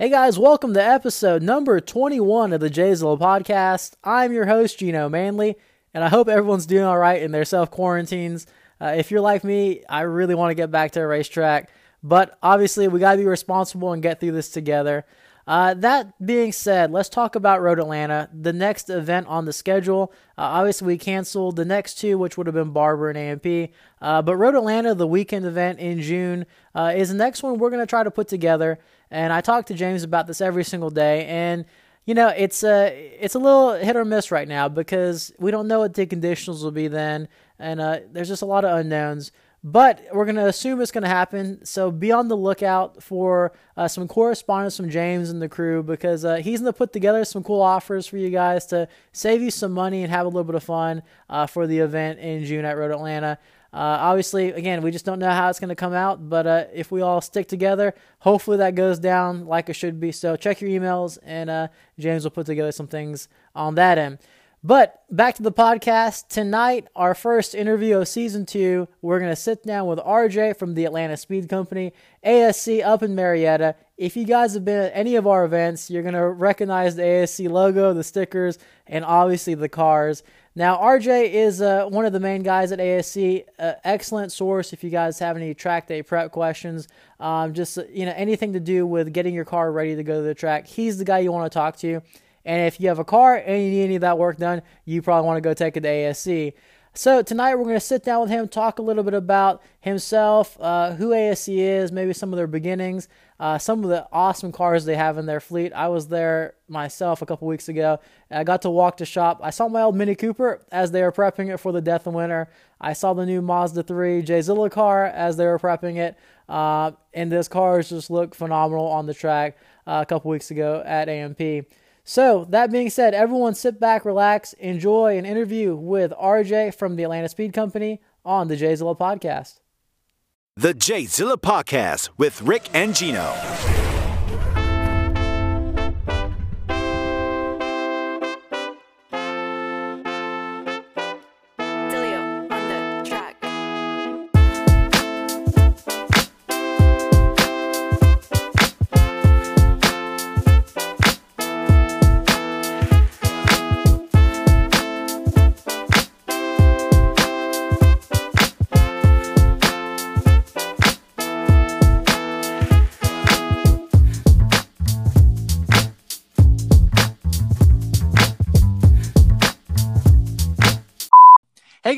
Hey guys, welcome to episode number 21 of the Jzilla podcast. I'm your host, Gino Manley, and I hope everyone's doing all right in their self quarantines. Uh, if you're like me, I really want to get back to a racetrack, but obviously we got to be responsible and get through this together. Uh, that being said, let's talk about Road Atlanta, the next event on the schedule. Uh, obviously, we canceled the next two, which would have been Barber and AMP. Uh, but Road Atlanta, the weekend event in June, uh, is the next one we're going to try to put together. And I talk to James about this every single day. And you know, it's a it's a little hit or miss right now because we don't know what the conditionals will be then, and uh, there's just a lot of unknowns. But we're going to assume it's going to happen. So be on the lookout for uh, some correspondence from James and the crew because uh, he's going to put together some cool offers for you guys to save you some money and have a little bit of fun uh, for the event in June at Road Atlanta. Uh, obviously, again, we just don't know how it's going to come out, but uh, if we all stick together, hopefully that goes down like it should be. So check your emails, and uh, James will put together some things on that end. But back to the podcast. Tonight, our first interview of season two, we're going to sit down with RJ from the Atlanta Speed Company, ASC up in Marietta. If you guys have been at any of our events, you're going to recognize the ASC logo, the stickers, and obviously the cars. Now, RJ is uh, one of the main guys at ASC. Uh, excellent source if you guys have any track day prep questions. Um, just you know anything to do with getting your car ready to go to the track. He's the guy you want to talk to. And if you have a car and you need any of that work done, you probably want to go take it to ASC. So tonight we're going to sit down with him, talk a little bit about himself, uh, who ASC is, maybe some of their beginnings, uh, some of the awesome cars they have in their fleet. I was there myself a couple weeks ago. I got to walk the shop. I saw my old Mini Cooper as they were prepping it for the Death of Winter. I saw the new Mazda 3 Jzilla car as they were prepping it. Uh, and this cars just look phenomenal on the track uh, a couple weeks ago at AMP. So, that being said, everyone sit back, relax, enjoy an interview with RJ from the Atlanta Speed Company on the Jzilla podcast. The Jzilla podcast with Rick and Gino.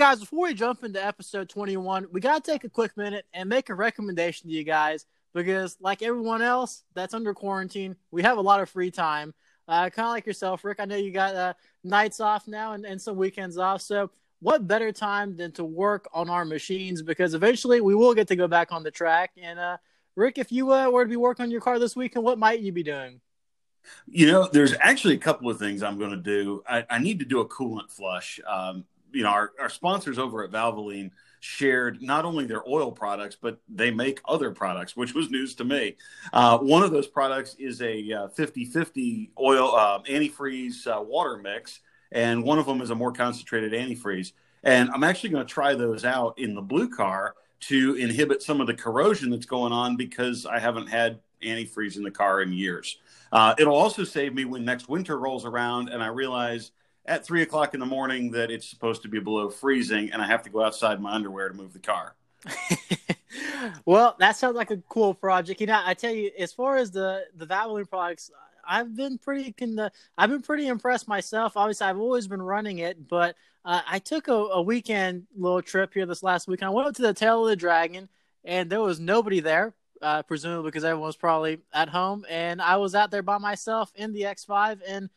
Guys, before we jump into episode 21, we got to take a quick minute and make a recommendation to you guys because, like everyone else that's under quarantine, we have a lot of free time. Uh, kind of like yourself, Rick. I know you got uh, nights off now and, and some weekends off. So, what better time than to work on our machines? Because eventually we will get to go back on the track. And, uh, Rick, if you uh, were to be working on your car this weekend, what might you be doing? You know, there's actually a couple of things I'm going to do. I, I need to do a coolant flush. Um, you know, our, our sponsors over at Valvoline shared not only their oil products, but they make other products, which was news to me. Uh, one of those products is a 50 uh, 50 oil uh, antifreeze water mix, and one of them is a more concentrated antifreeze. And I'm actually going to try those out in the blue car to inhibit some of the corrosion that's going on because I haven't had antifreeze in the car in years. Uh, it'll also save me when next winter rolls around and I realize at three o'clock in the morning that it's supposed to be below freezing and I have to go outside my underwear to move the car. well, that sounds like a cool project. You know, I tell you, as far as the the Valvoline products, I've been pretty con- I've been pretty impressed myself. Obviously, I've always been running it, but uh, I took a, a, weekend little trip here this last weekend. I went up to the Tail of the Dragon, and there was nobody there, uh, presumably because everyone was probably at home, and I was out there by myself in the X5, and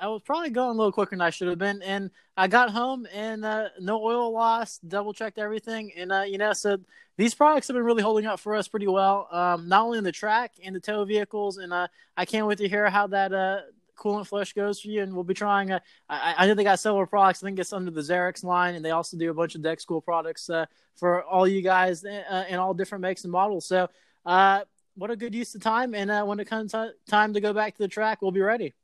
I was probably going a little quicker than I should have been. And I got home and uh, no oil loss, double checked everything. And, uh, you know, so these products have been really holding up for us pretty well, um, not only in the track and the tow vehicles. And uh, I can't wait to hear how that uh, coolant flush goes for you. And we'll be trying, uh, I, I know they got several products. I think it's under the Zerex line. And they also do a bunch of Dex-Cool products for all you guys in all different makes and models. So, what a good use of time. And when it comes time to go back to the track, we'll be ready.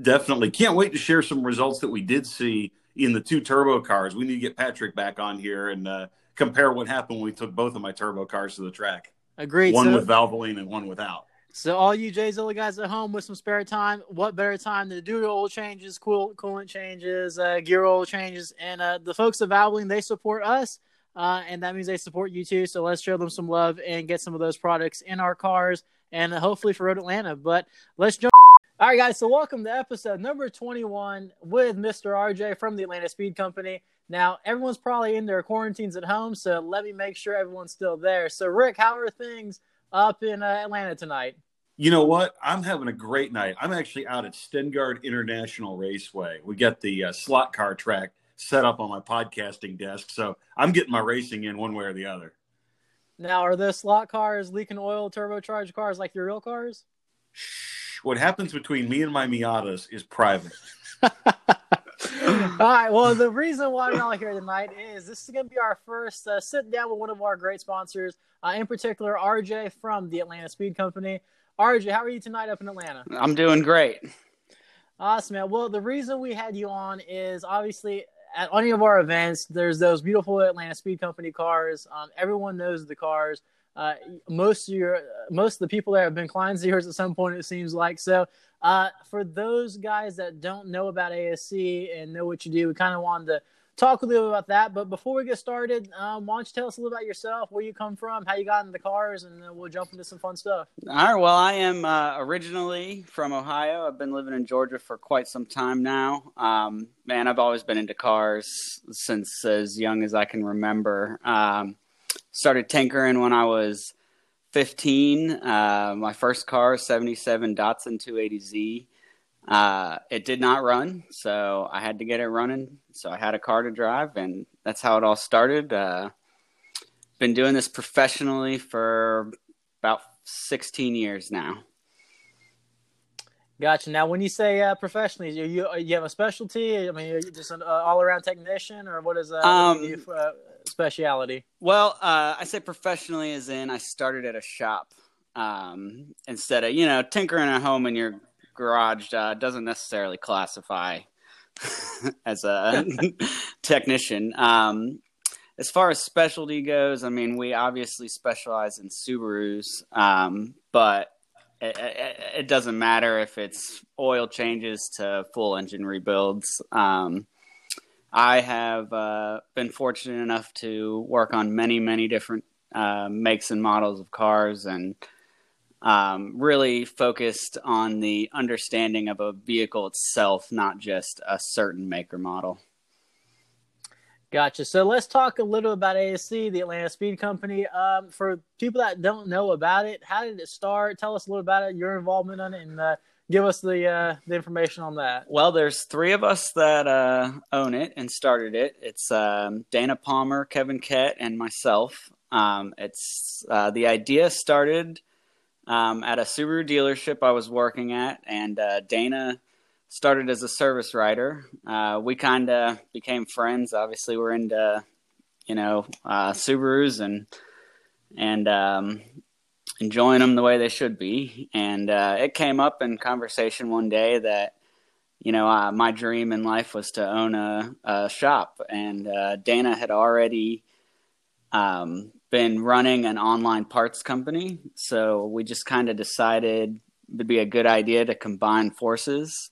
Definitely. Can't wait to share some results that we did see in the two turbo cars. We need to get Patrick back on here and uh, compare what happened when we took both of my turbo cars to the track. Agreed. One so, with Valvoline and one without. So all you Jzilla guys at home with some spare time, what better time than to do oil changes, cool coolant changes, uh, gear oil changes, and uh, the folks at Valvoline they support us, uh, and that means they support you too. So let's show them some love and get some of those products in our cars, and hopefully for Road Atlanta. But let's jump. All right, guys. So welcome to episode number twenty-one with Mr. RJ from the Atlanta Speed Company. Now everyone's probably in their quarantines at home, so let me make sure everyone's still there. So Rick, how are things? up in uh, Atlanta tonight? You know what? I'm having a great night. I'm actually out at Stengard International Raceway. We got the uh, slot car track set up on my podcasting desk, so I'm getting my racing in one way or the other. Now, are the slot cars leaking oil, turbocharged cars like your real cars? Shh. What happens between me and my Miatas is private. all right. Well, the reason why we're all here tonight is this is going to be our first uh, sit down with one of our great sponsors, uh, in particular, RJ from the Atlanta Speed Company. RJ, how are you tonight up in Atlanta? I'm doing great. Awesome, man. Well, the reason we had you on is obviously at any of our events, there's those beautiful Atlanta Speed Company cars. Um, everyone knows the cars. Uh, most of your, most of the people there have been clients of yours at some point. It seems like so. Uh, for those guys that don't know about ASC and know what you do, we kind of wanted to talk a little about that. But before we get started, um, why don't you tell us a little about yourself, where you come from, how you got into cars, and we'll jump into some fun stuff. All right. Well, I am uh, originally from Ohio. I've been living in Georgia for quite some time now. Um, man, I've always been into cars since as young as I can remember. Um, started tinkering when I was 15. Uh, my first car, 77 Datsun 280Z. Uh, it did not run, so I had to get it running. So I had a car to drive, and that's how it all started. Uh, been doing this professionally for about 16 years now. Gotcha. Now, when you say uh, professionally, you, you you have a specialty? I mean, you're just an uh, all around technician, or what is uh, um, speciality? Well, uh, I say professionally, as in I started at a shop um, instead of you know tinkering at home in your garage uh, doesn't necessarily classify as a technician. Um, as far as specialty goes, I mean, we obviously specialize in Subarus, um, but it, it, it, doesn't matter if it's oil changes to full engine rebuilds. Um, I have uh, been fortunate enough to work on many, many different uh, makes and models of cars and um, really focused on the understanding of a vehicle itself, not just a certain maker model. Gotcha. So let's talk a little about ASC, the Atlanta Speed Company. Um, for people that don't know about it, how did it start? Tell us a little about it, your involvement in it, and uh, give us the uh, the information on that. Well, there's three of us that uh, own it and started it. It's um, Dana Palmer, Kevin Kett, and myself. Um, it's uh, the idea started um, at a Subaru dealership I was working at, and uh, Dana started as a service writer. Uh, we kind of became friends. Obviously, we're into you know uh, Subarus and and um, enjoying them the way they should be. And uh, it came up in conversation one day that you know uh, my dream in life was to own a, a shop, and uh, Dana had already. Um, been running an online parts company. So we just kind of decided it'd be a good idea to combine forces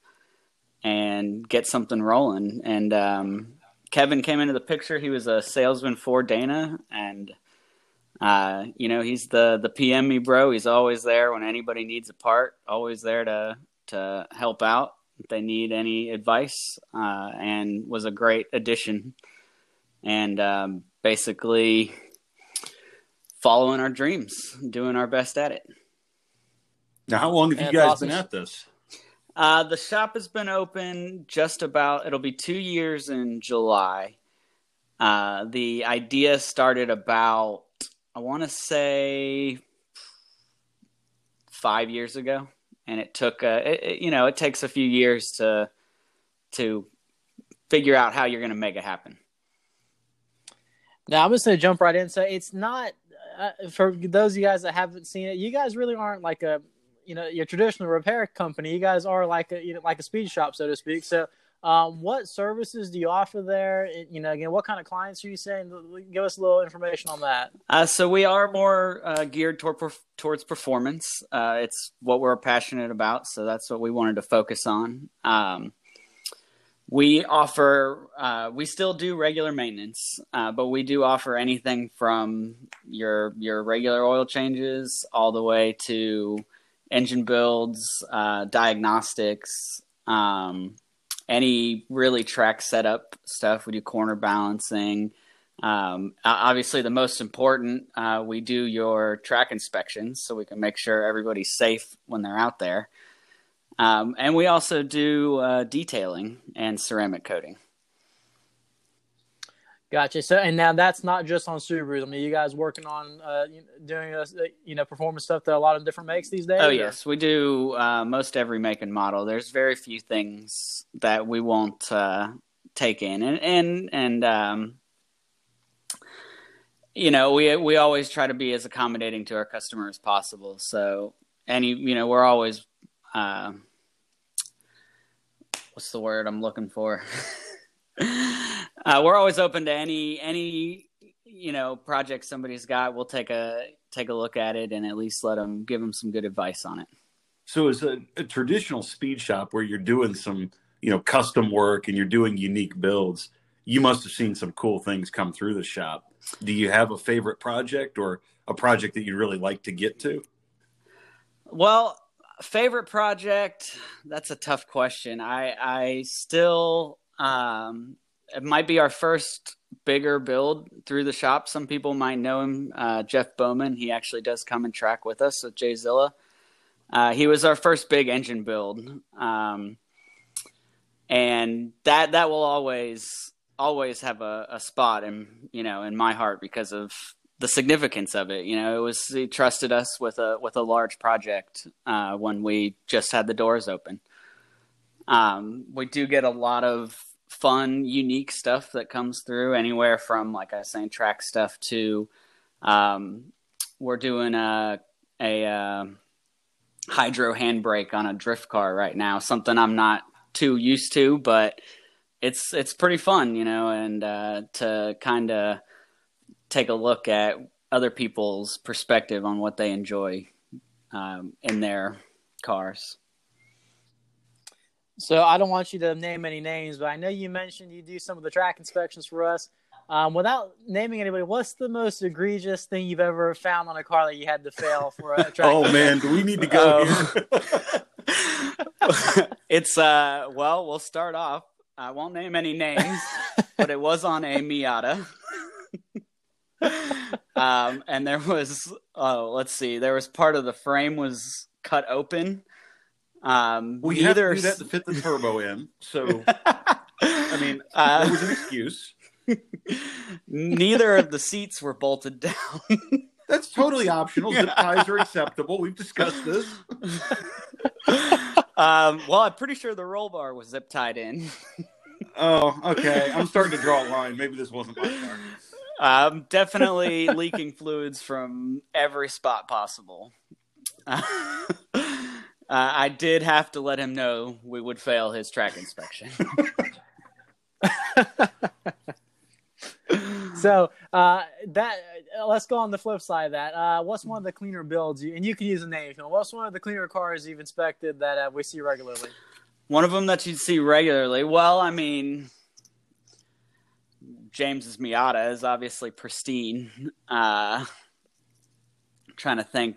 and get something rolling. And um, Kevin came into the picture. He was a salesman for Dana, and uh, you know he's the the PM me bro. He's always there when anybody needs a part. Always there to to help out if they need any advice. Uh, and was a great addition. And um, basically following our dreams, doing our best at it. Now, how long have you guys awesome. been at this? Uh, the shop has been open just about, it'll be two years in July. Uh, the idea started about, I want to say, five years ago. And it took, uh, it, you know, it takes a few years to to figure out how you're going to make it happen. Now I'm just going to jump right in. So it's not uh, for those of you guys that haven't seen it, you guys really aren't like a you know your traditional repair company. You guys are like a you know like a speed shop, so to speak. So Um, what services do you offer there? You know, again, what kind of clients are you saying? Give us a little information on that. Uh, so we are more uh, geared toward, towards performance. Uh, it's what we're passionate about, so that's what we wanted to focus on. Um, we offer, uh, we still do regular maintenance, uh, but we do offer anything from your your regular oil changes all the way to engine builds, uh, diagnostics. Um, any really track setup stuff. We do corner balancing. Um, obviously, the most important, uh, we do your track inspections so we can make sure everybody's safe when they're out there. Um, and we also do uh, detailing and ceramic coating. Gotcha. So, and now that's not just on Subaru. I mean, you guys working on uh, doing uh, you know performance stuff to a lot of different makes these days. Oh or? yes, we do uh, most every make and model. There's very few things that we won't uh, take in, and and and um, you know we we always try to be as accommodating to our customer as possible. So any you know we're always uh, what's the word I'm looking for. uh, we're always open to any any you know project somebody's got. We'll take a take a look at it and at least let them give them some good advice on it. So, as a, a traditional speed shop where you're doing some you know custom work and you're doing unique builds, you must have seen some cool things come through the shop. Do you have a favorite project or a project that you'd really like to get to? Well, favorite project that's a tough question i i still um, it might be our first bigger build through the shop. Some people might know him, uh, Jeff Bowman. He actually does come and track with us at Jzilla. Uh, he was our first big engine build, um, and that that will always always have a, a spot in you know in my heart because of the significance of it. You know, it was he trusted us with a with a large project uh, when we just had the doors open. Um, we do get a lot of fun, unique stuff that comes through anywhere from, like I was saying, track stuff to um, we're doing a, a, uh, hydro handbrake on a drift car right now, something I'm not too used to, but it's it's pretty fun, you know, and uh, to kind of take a look at other people's perspective on what they enjoy um, in their cars. So I don't want you to name any names, but I know you mentioned you do some of the track inspections for us. Um, without naming anybody, what's the most egregious thing you've ever found on a car that you had to fail for a track? oh man, do we need to go um, it's uh, well, we'll start off. I won't name any names, but it was on a Miata. um, and there was oh, let's see, there was part of the frame was cut open um, we have to do that to fit the turbo in. So, I mean, uh, there was an excuse. neither of the seats were bolted down. That's totally optional. Zip ties are acceptable. We've discussed this. Um, well, I'm pretty sure the roll bar was zip tied in. oh, okay. I'm starting to draw a line. Maybe this wasn't my car. Um, definitely leaking fluids from every spot possible. Uh, I did have to let him know we would fail his track inspection. so uh, that uh, let's go on the flip side of that. Uh, what's one of the cleaner builds you and you can use a name? What's one of the cleaner cars you've inspected that uh, we see regularly? One of them that you'd see regularly. Well, I mean, James's Miata is obviously pristine. Uh, trying to think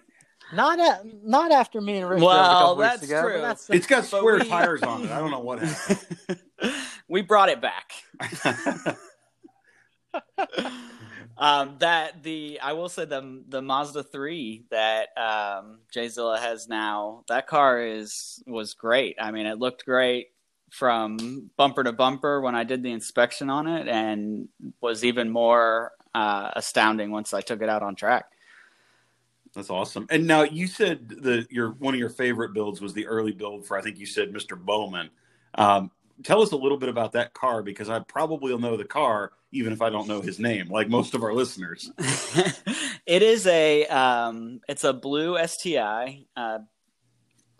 not at, not after me and Rick. Well, that's ago, true. That's it's got square we, tires on it. I don't know what happened. we brought it back. um, that the I will say the the Mazda three that um, Zilla has now. That car is was great. I mean, it looked great from bumper to bumper when I did the inspection on it, and was even more uh, astounding once I took it out on track. That's awesome. And now you said the your one of your favorite builds was the early build for I think you said Mr. Bowman. Um, tell us a little bit about that car because I probably will know the car even if I don't know his name, like most of our listeners. it is a um, it's a blue STI. Uh,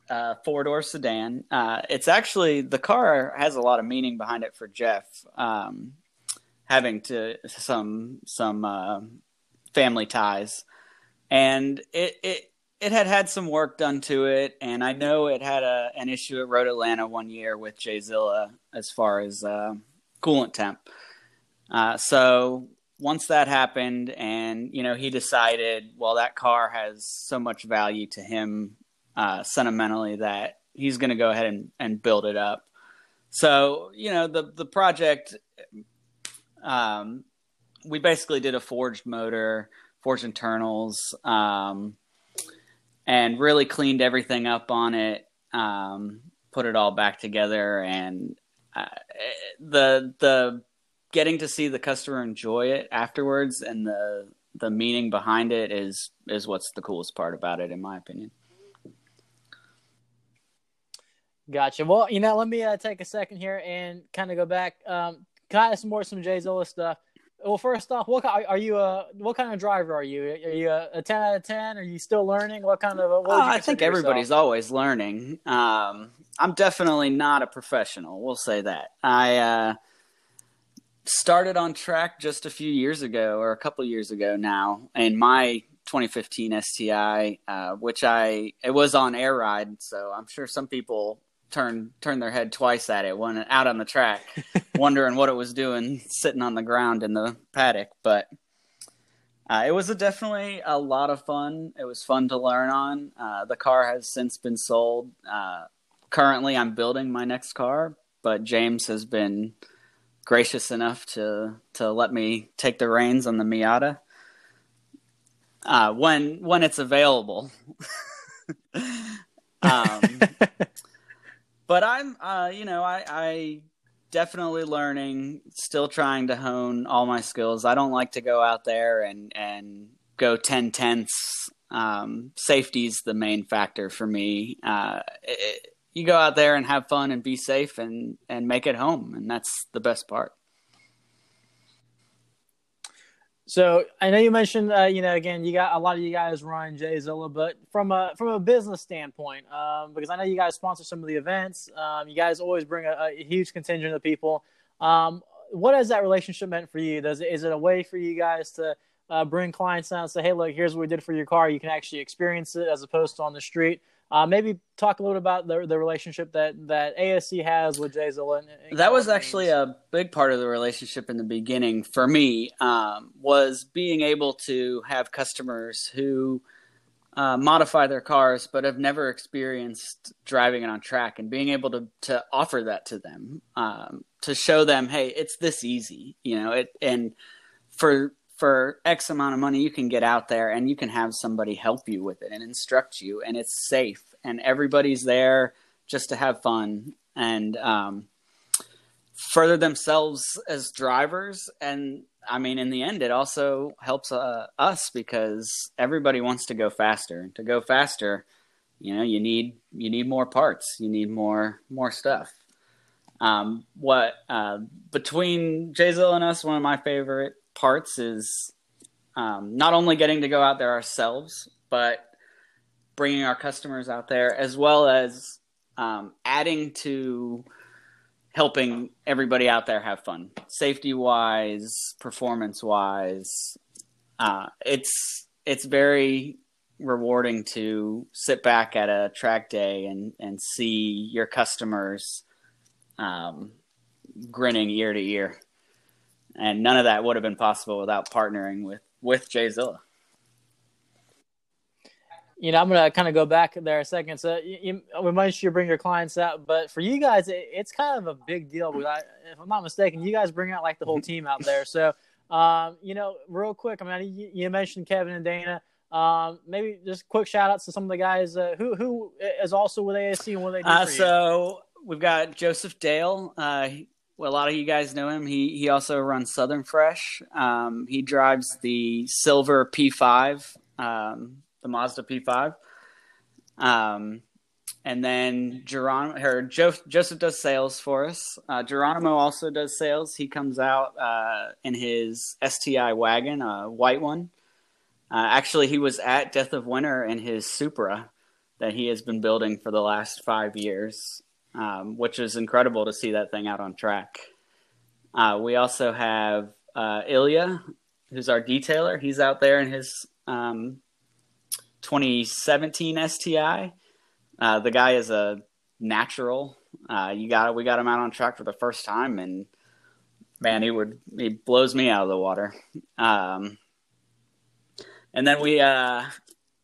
uh, four door sedan. Uh, it's actually the car has a lot of meaning behind it for Jeff, um, having to some some uh, family ties, and it it it had had some work done to it, and I know it had a an issue at Road Atlanta one year with Jzilla as far as uh, coolant temp. Uh, so once that happened, and you know he decided, well, that car has so much value to him uh, sentimentally that he's going to go ahead and, and build it up. So you know the the project, um, we basically did a forged motor, forged internals, um, and really cleaned everything up on it, um, put it all back together, and uh, the the getting to see the customer enjoy it afterwards and the the meaning behind it is is what's the coolest part about it in my opinion Gotcha. Well, you know, let me uh, take a second here and kind of go back, um, kind of some more some Jzilla stuff. Well, first off, what are, are you a what kind of driver are you? Are you a, a ten out of ten? Are you still learning? What kind of? What oh, I think everybody's yourself? always learning. Um, I'm definitely not a professional. We'll say that. I uh, started on track just a few years ago, or a couple years ago now, in my 2015 STI, uh, which I it was on air ride, so I'm sure some people turn turn their head twice at it when out on the track, wondering what it was doing sitting on the ground in the paddock. But uh, it was a definitely a lot of fun. It was fun to learn on. Uh, the car has since been sold. Uh, currently, I'm building my next car, but James has been gracious enough to to let me take the reins on the Miata uh, when when it's available. um, but I'm, uh, you know, I, I definitely learning, still trying to hone all my skills. I don't like to go out there and and go ten tenths. Um, safety's the main factor for me. Uh, it, you go out there and have fun and be safe and and make it home, and that's the best part. So I know you mentioned, uh, you know, again, you got a lot of you guys run Jzilla, but from a from a business standpoint, um, because I know you guys sponsor some of the events, um, you guys always bring a, a huge contingent of people. Um, what has that relationship meant for you? Does it, is it a way for you guys to uh, bring clients out and say, hey, look, here's what we did for your car. You can actually experience it as opposed to on the street. Uh, maybe talk a little bit about the the relationship that that ASC has with Jzilla. that was actually a big part of the relationship in the beginning for me. Um, was being able to have customers who uh, modify their cars but have never experienced driving it on track, and being able to to offer that to them um, to show them, hey, it's this easy, you know, it and for for X amount of money, you can get out there and you can have somebody help you with it and instruct you, and it's safe, and everybody's there just to have fun and um, further themselves as drivers. And I mean, in the end, it also helps uh, us because everybody wants to go faster. To go faster, you know, you need you need more parts, you need more more stuff. Um, what uh, between Jzilla and us, one of my favorite parts is um, not only getting to go out there ourselves, but bringing our customers out there, as well as um, adding to helping everybody out there have fun, safety wise, performance wise. Uh, it's it's very rewarding to sit back at a track day and and see your customers um, grinning ear to ear and none of that would have been possible without partnering with with Jzilla. You know, I'm gonna kind of go back there a second. So you, you, we might sure bring your clients out, but for you guys, it, it's kind of a big deal. Because I, if I'm not mistaken, you guys bring out like the whole mm-hmm. team out there. So, um, you know, real quick, I mean, you, you mentioned Kevin and Dana. Um, maybe just quick shout outs to some of the guys uh, who who is also with ASC and what they do. Uh, so we've got Joseph Dale. Uh, well, a lot of you guys know him. He he also runs Southern Fresh. Um, he drives the silver P5, um, the Mazda P5. Um, and then Geronimo, her, jo- Joseph does sales for us. Uh, Geronimo also does sales. He comes out uh, in his STI wagon, a white one. Uh, actually, he was at Death of Winter in his Supra that he has been building for the last five years, um, which is incredible to see that thing out on track. Uh, we also have uh, Ilya, who's our detailer. He's out there in his um, 2017 STI. Uh, the guy is a natural. Uh, you got we got him out on track for the first time, and man, he would he blows me out of the water. Um, and then we uh,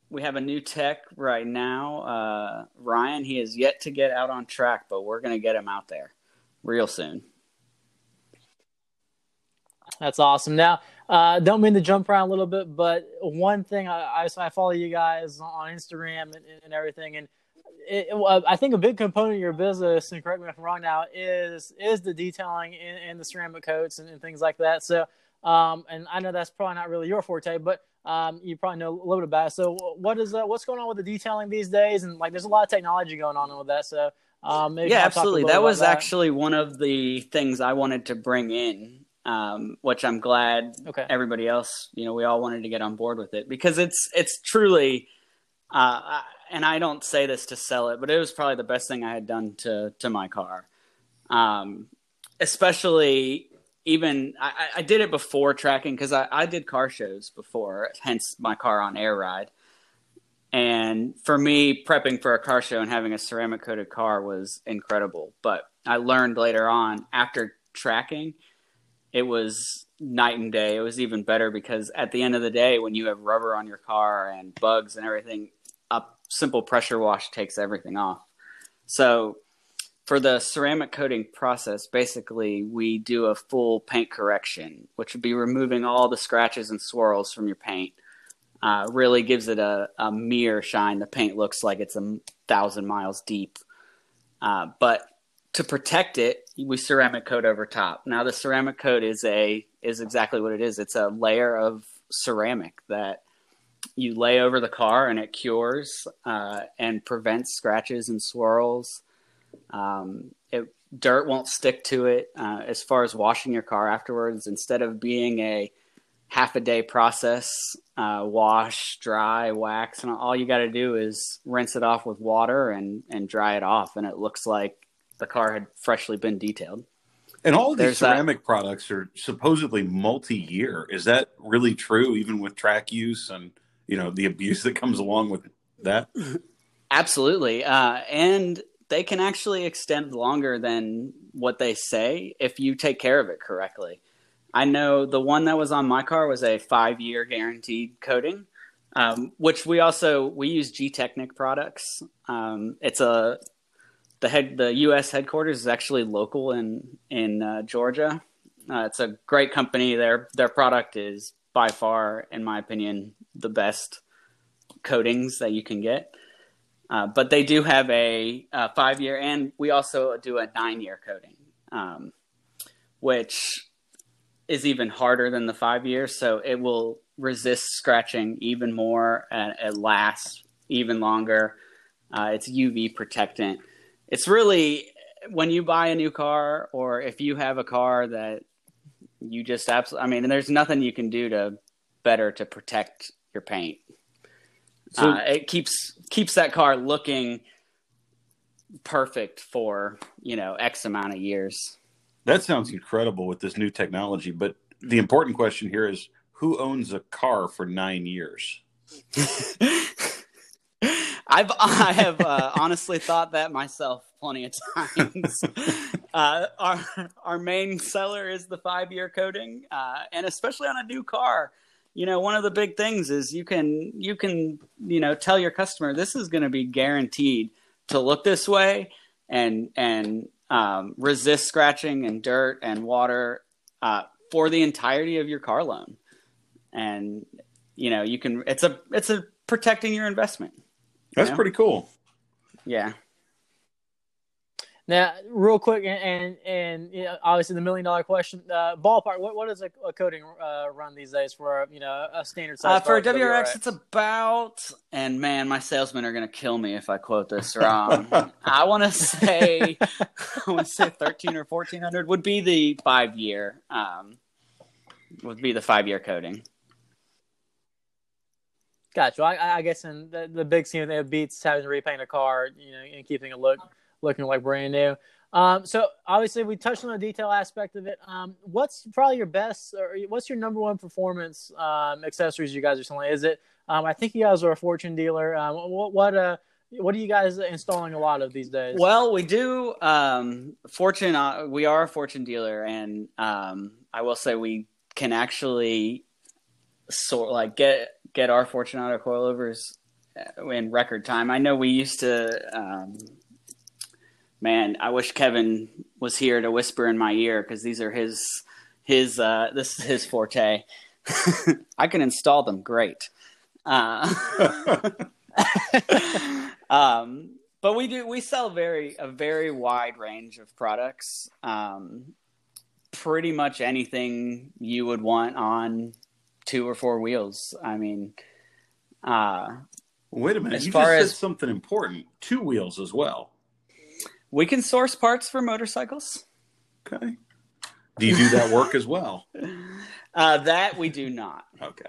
we have a new tech right now, uh, Ryan. He is yet to get out on track, but we're gonna get him out there real soon. That's awesome. Now, uh, don't mean to jump around a little bit, but one thing I, I, I follow you guys on Instagram and, and everything, and it, I think a big component of your business, and correct me if I'm wrong now, is is the detailing and, the ceramic coats and, and, things like that. So, um, and I know that's probably not really your forte, but um, you probably know a little bit about it. So, what is uh, what's going on with the detailing these days? And like, there's a lot of technology going on with that. So, um, yeah, absolutely. That was that. actually one of the things I wanted to bring in um, which I'm glad okay. everybody else, you know, we all wanted to get on board with it because it's it's truly, uh, and I don't say this to sell it, but it was probably the best thing I had done to to my car, um, especially even I, I, did it before tracking because I, I did car shows before, hence my car on air ride. And for me, prepping for a car show and having a ceramic coated car was incredible. But I learned later on after tracking it was night and day. It was even better because at the end of the day, when you have rubber on your car and bugs and everything, a simple pressure wash takes everything off. So for the ceramic coating process, basically we do a full paint correction, which would be removing all the scratches and swirls from your paint. Uh, really gives it a, a mirror shine. The paint looks like it's a thousand miles deep. Uh, but to protect it, we ceramic coat over top. Now the ceramic coat is a is exactly what it is. It's a layer of ceramic that you lay over the car and it cures uh, and prevents scratches and swirls. Um, it, dirt won't stick to it. Uh, as far as washing your car afterwards, instead of being a half a day process, uh, wash, dry, wax, and all you got to do is rinse it off with water and and dry it off, and it looks like the car had freshly been detailed. And all these ceramic that. products are supposedly multi-year. Is that really true, even with track use and you know the abuse that comes along with that? Absolutely, uh, and they can actually extend longer than what they say if you take care of it correctly. I know the one that was on my car was a five-year guaranteed coating, um, which we also we use Gtechniq products. Um, it's a the head the U.S. headquarters is actually local in in uh, Georgia. Uh, it's a great company. Their their product is by far, in my opinion, the best coatings that you can get. Uh, but they do have a, a, five year, and we also do a nine year coating, um, which is even harder than the five years. So it will resist scratching even more, and it lasts even longer. Uh, it's UV protectant it's really when you buy a new car or if you have a car that you just absolutely i mean there's nothing you can do to better to protect your paint so, uh, it keeps keeps that car looking perfect for you know x amount of years that sounds incredible with this new technology but the important question here is who owns a car for nine years I've I have uh, honestly thought that myself plenty of times. uh, our our main seller is the five year coating, uh, and especially on a new car. You know, one of the big things is you can you can you know tell your customer this is going to be guaranteed to look this way and and um, resist scratching and dirt and water uh, for the entirety of your car loan, and you know you can it's a it's a protecting your investment. That's know? pretty cool. Yeah. Now, real quick, and and, and you know, obviously the million dollar question, uh, ballpark. What what is a, a coating uh, run these days for you know a standard size? Uh, for a WRX, WRX, it's about. And man, my salesmen are gonna kill me if I quote this wrong. I want to say, I want to say thirteen or fourteen hundred would be the five year. Um, would be the five year coating. Gotcha. I, I guess in the, the big scheme it beats having to repaint a car, you know, and keeping it look looking like brand new. Um, so obviously we touched on the detail aspect of it. Um, what's probably your best or what's your number one performance um, accessories you guys are selling? Is it? Um, I think you guys are a Fortune dealer. Um, what what uh what are you guys installing a lot of these days? Well, we do. Um, Fortune, uh, we are a Fortune dealer, and I will say we can actually sort like get get our Fortune auto coilovers uh, in record time. I know we used to. Man, I wish Kevin was here to whisper in my ear because these are his his uh, this is his forte. I can install them great. Uh, um, but we do we sell very a very wide range of products. Um, pretty much anything you would want on two or four wheels. I mean, uh, Wait a minute. As you far just as- said something important. Two wheels as well. We can source parts for motorcycles. Okay. Do you do that work as well? Uh, that we do not. Okay.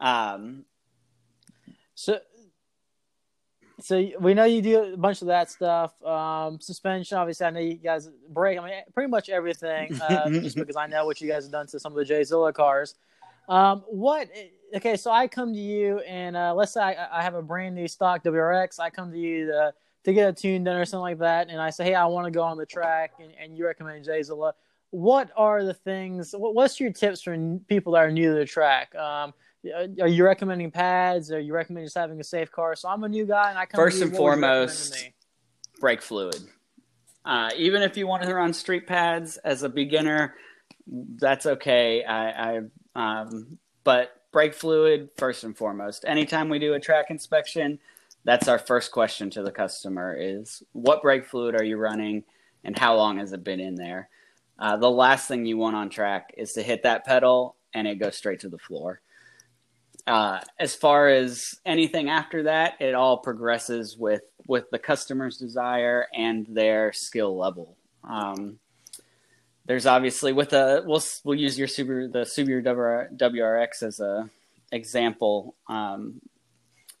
Um, So, so we know you do a bunch of that stuff. Um, suspension, obviously, I know you guys break. I mean, pretty much everything. Uh, just because I know what you guys have done to some of the Jzilla cars. Um, what? Okay, so I come to you, and uh, let's say I, I have a brand new stock WRX. I come to you to, to get a tune done or something like that, and I say, hey, I want to go on the track, and, and you recommend Jzilla. What are the things? What, what's your tips for n- people that are new to the track? Um, are you recommending pads? Are you recommending just having a safe car? So I'm a new guy, and I come First to and what would you recommend foremost, brake fluid. Uh, even if you want to run street pads as a beginner, that's okay. I, I um, but brake fluid first and foremost. Anytime we do a track inspection, that's our first question to the customer: is what brake fluid are you running, and how long has it been in there? Uh, the last thing you want on track is to hit that pedal and it goes straight to the floor. Uh, as far as anything after that, it all progresses with with the customer's desire and their skill level. Um, there's obviously with a we'll we'll use your Subaru the Subaru WRX as a example. Um,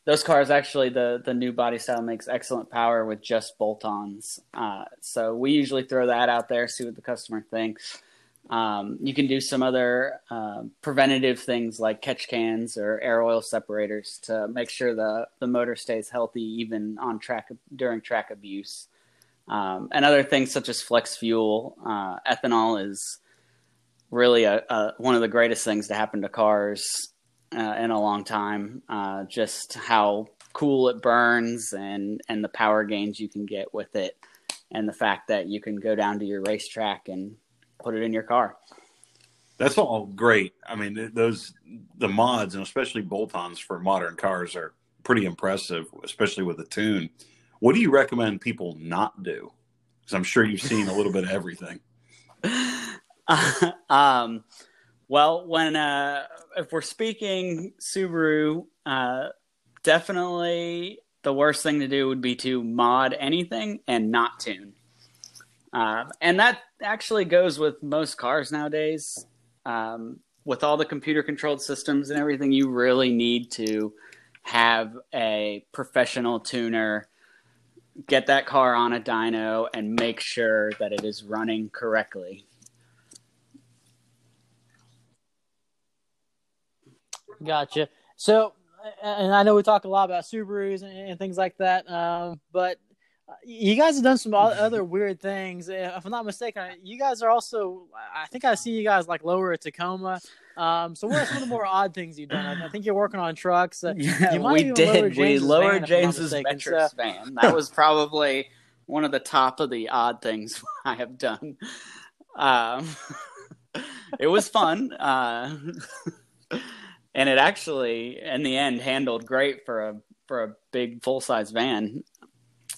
those cars actually the the new body style makes excellent power with just bolt-ons. Uh, so we usually throw that out there, see what the customer thinks. Um, you can do some other uh, preventative things like catch cans or air oil separators to make sure the, the motor stays healthy even on track during track abuse. Um, and other things such as flex fuel, uh, ethanol is really a, a, one of the greatest things to happen to cars uh, in a long time. Uh, just how cool it burns and and the power gains you can get with it, and the fact that you can go down to your racetrack and put it in your car. That's all great. I mean, those the mods and especially bolt-ons for modern cars are pretty impressive, especially with the tune. What do you recommend people not do? Because I'm sure you've seen a little bit of everything. um, well, when uh, if we're speaking Subaru, uh, definitely the worst thing to do would be to mod anything and not tune. Uh, and that actually goes with most cars nowadays. Um, with all the computer controlled systems and everything, you really need to have a professional tuner get that car on a dyno and make sure that it is running correctly. Gotcha. So, and I know we talk a lot about Subarus and, and things like that, um, but you guys have done some other weird things. If I'm not mistaken, you guys are also, I think I see you guys like lower a Tacoma. Um, so what are some of the more odd things you've done? I, think you're working on trucks. Uh, Yeah, we did. lower we lowered van, if I'm not James's. Metrix So- van. That was probably one of the top of the odd things I have done. Um, it was fun, uh, and it actually, in the end, handled great for a for a big full size van.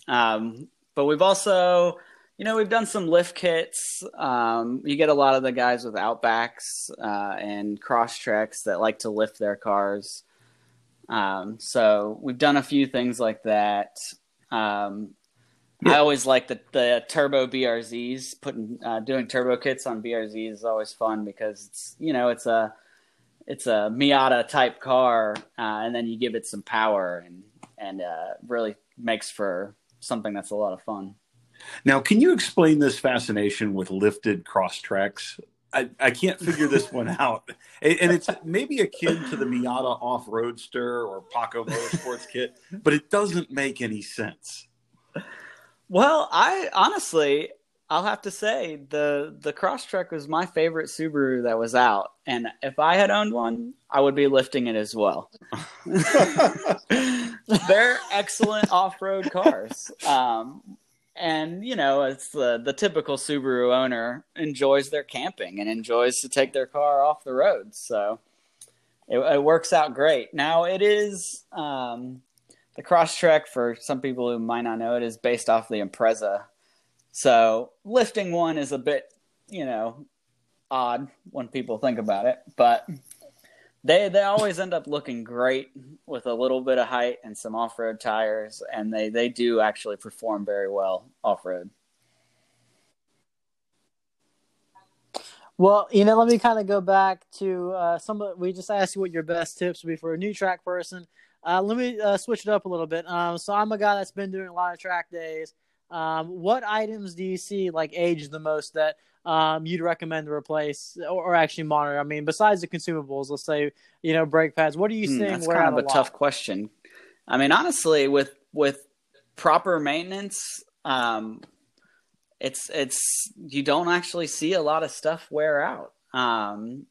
Um, but we've also, you know, we've done some lift kits. Um, you get a lot of the guys with Outbacks uh, and Crosstreks that like to lift their cars. Um, so we've done a few things like that. Um, I always like the, the turbo BRZs. Putting uh, doing turbo kits on BRZs is always fun because it's you know it's a it's a Miata type car, uh, and then you give it some power, and and uh, really makes for something that's a lot of fun. Now, can you explain this fascination with lifted Crosstreks? I, I can't figure this one out. And, and it's maybe akin to the Miata Off Roadster or Paco Motorsports kit, but it doesn't make any sense. Well, I honestly, I'll have to say the the Crosstrek was my favorite Subaru that was out, and if I had owned one, I would be lifting it as well. They're excellent off road cars. Um, and you know it's the the typical Subaru owner enjoys their camping and enjoys to take their car off the road, so it, it works out great. Now it is um, the Crosstrek for some people who might not know it is based off the Impreza, so lifting one is a bit you know odd when people think about it, but they they always end up looking great with a little bit of height and some off road tires, and they they do actually perform very well off road. Well, you know, let me kind of go back to uh, some. We just asked you what your best tips would be for a new track person. Uh, let me uh, switch it up a little bit. Um, so I'm a guy that's been doing a lot of track days. Um, what items do you see like age the most that um, you'd recommend to replace or, or, actually monitor? I mean, besides the consumables, let's say you know brake pads. What are you Hmm, seeing? that's kind of a lot? tough question. I mean, honestly, with with proper maintenance, um, it's it's you don't actually see a lot of stuff wear out. Um,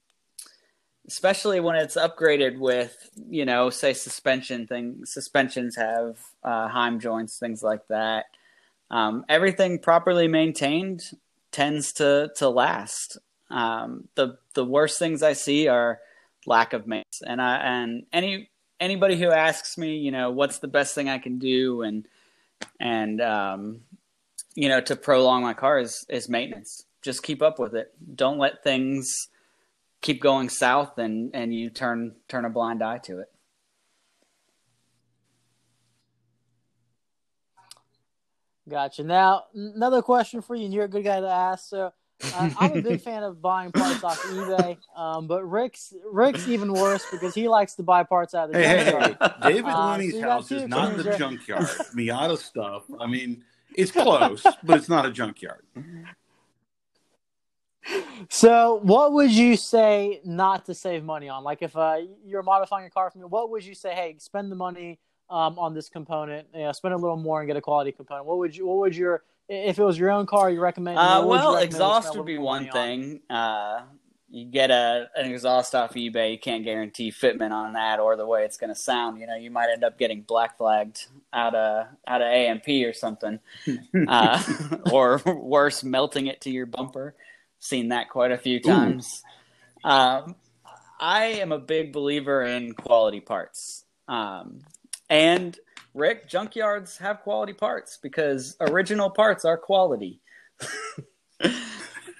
especially when it's upgraded with you know say suspension things suspensions have uh, heim joints things like that um, everything properly maintained tends to to last. Um, the the worst things i see are lack of maintenance. And i and any anybody who asks me you know what's the best thing i can do and and um, you know to prolong my car is, is maintenance. Just keep up with it. Don't let things keep going south and and you turn turn a blind eye to it. Gotcha. Now, another question for you, and you're a good guy to ask. So, uh, I'm a big fan of buying parts off eBay, um, but Rick's Rick's even worse because he likes to buy parts out of the Hey, hey, junkyard. hey. David Uh, Looney's so house is not opinions the there. junkyard. Miata stuff. I mean, it's close, but it's not a junkyard. So, what would you say not to save money on? Like, if uh, you're modifying a car for me, what would you say? Hey, spend the money um, on this component. You know, spend a little more and get a quality component. What would you? What would your? If it was your own car, you recommend? Uh, what would you well, recommend exhaust would be one money on? thing. Uh, you get a an exhaust off eBay, you can't guarantee fitment on that or the way it's going to sound. You know, you might end up getting black flagged out of out of AMP or something, uh, or worse, melting it to your bumper. Seen that quite a few times. Um, I am a big believer in quality parts. Um, and Rick, junkyards have quality parts because original parts are quality.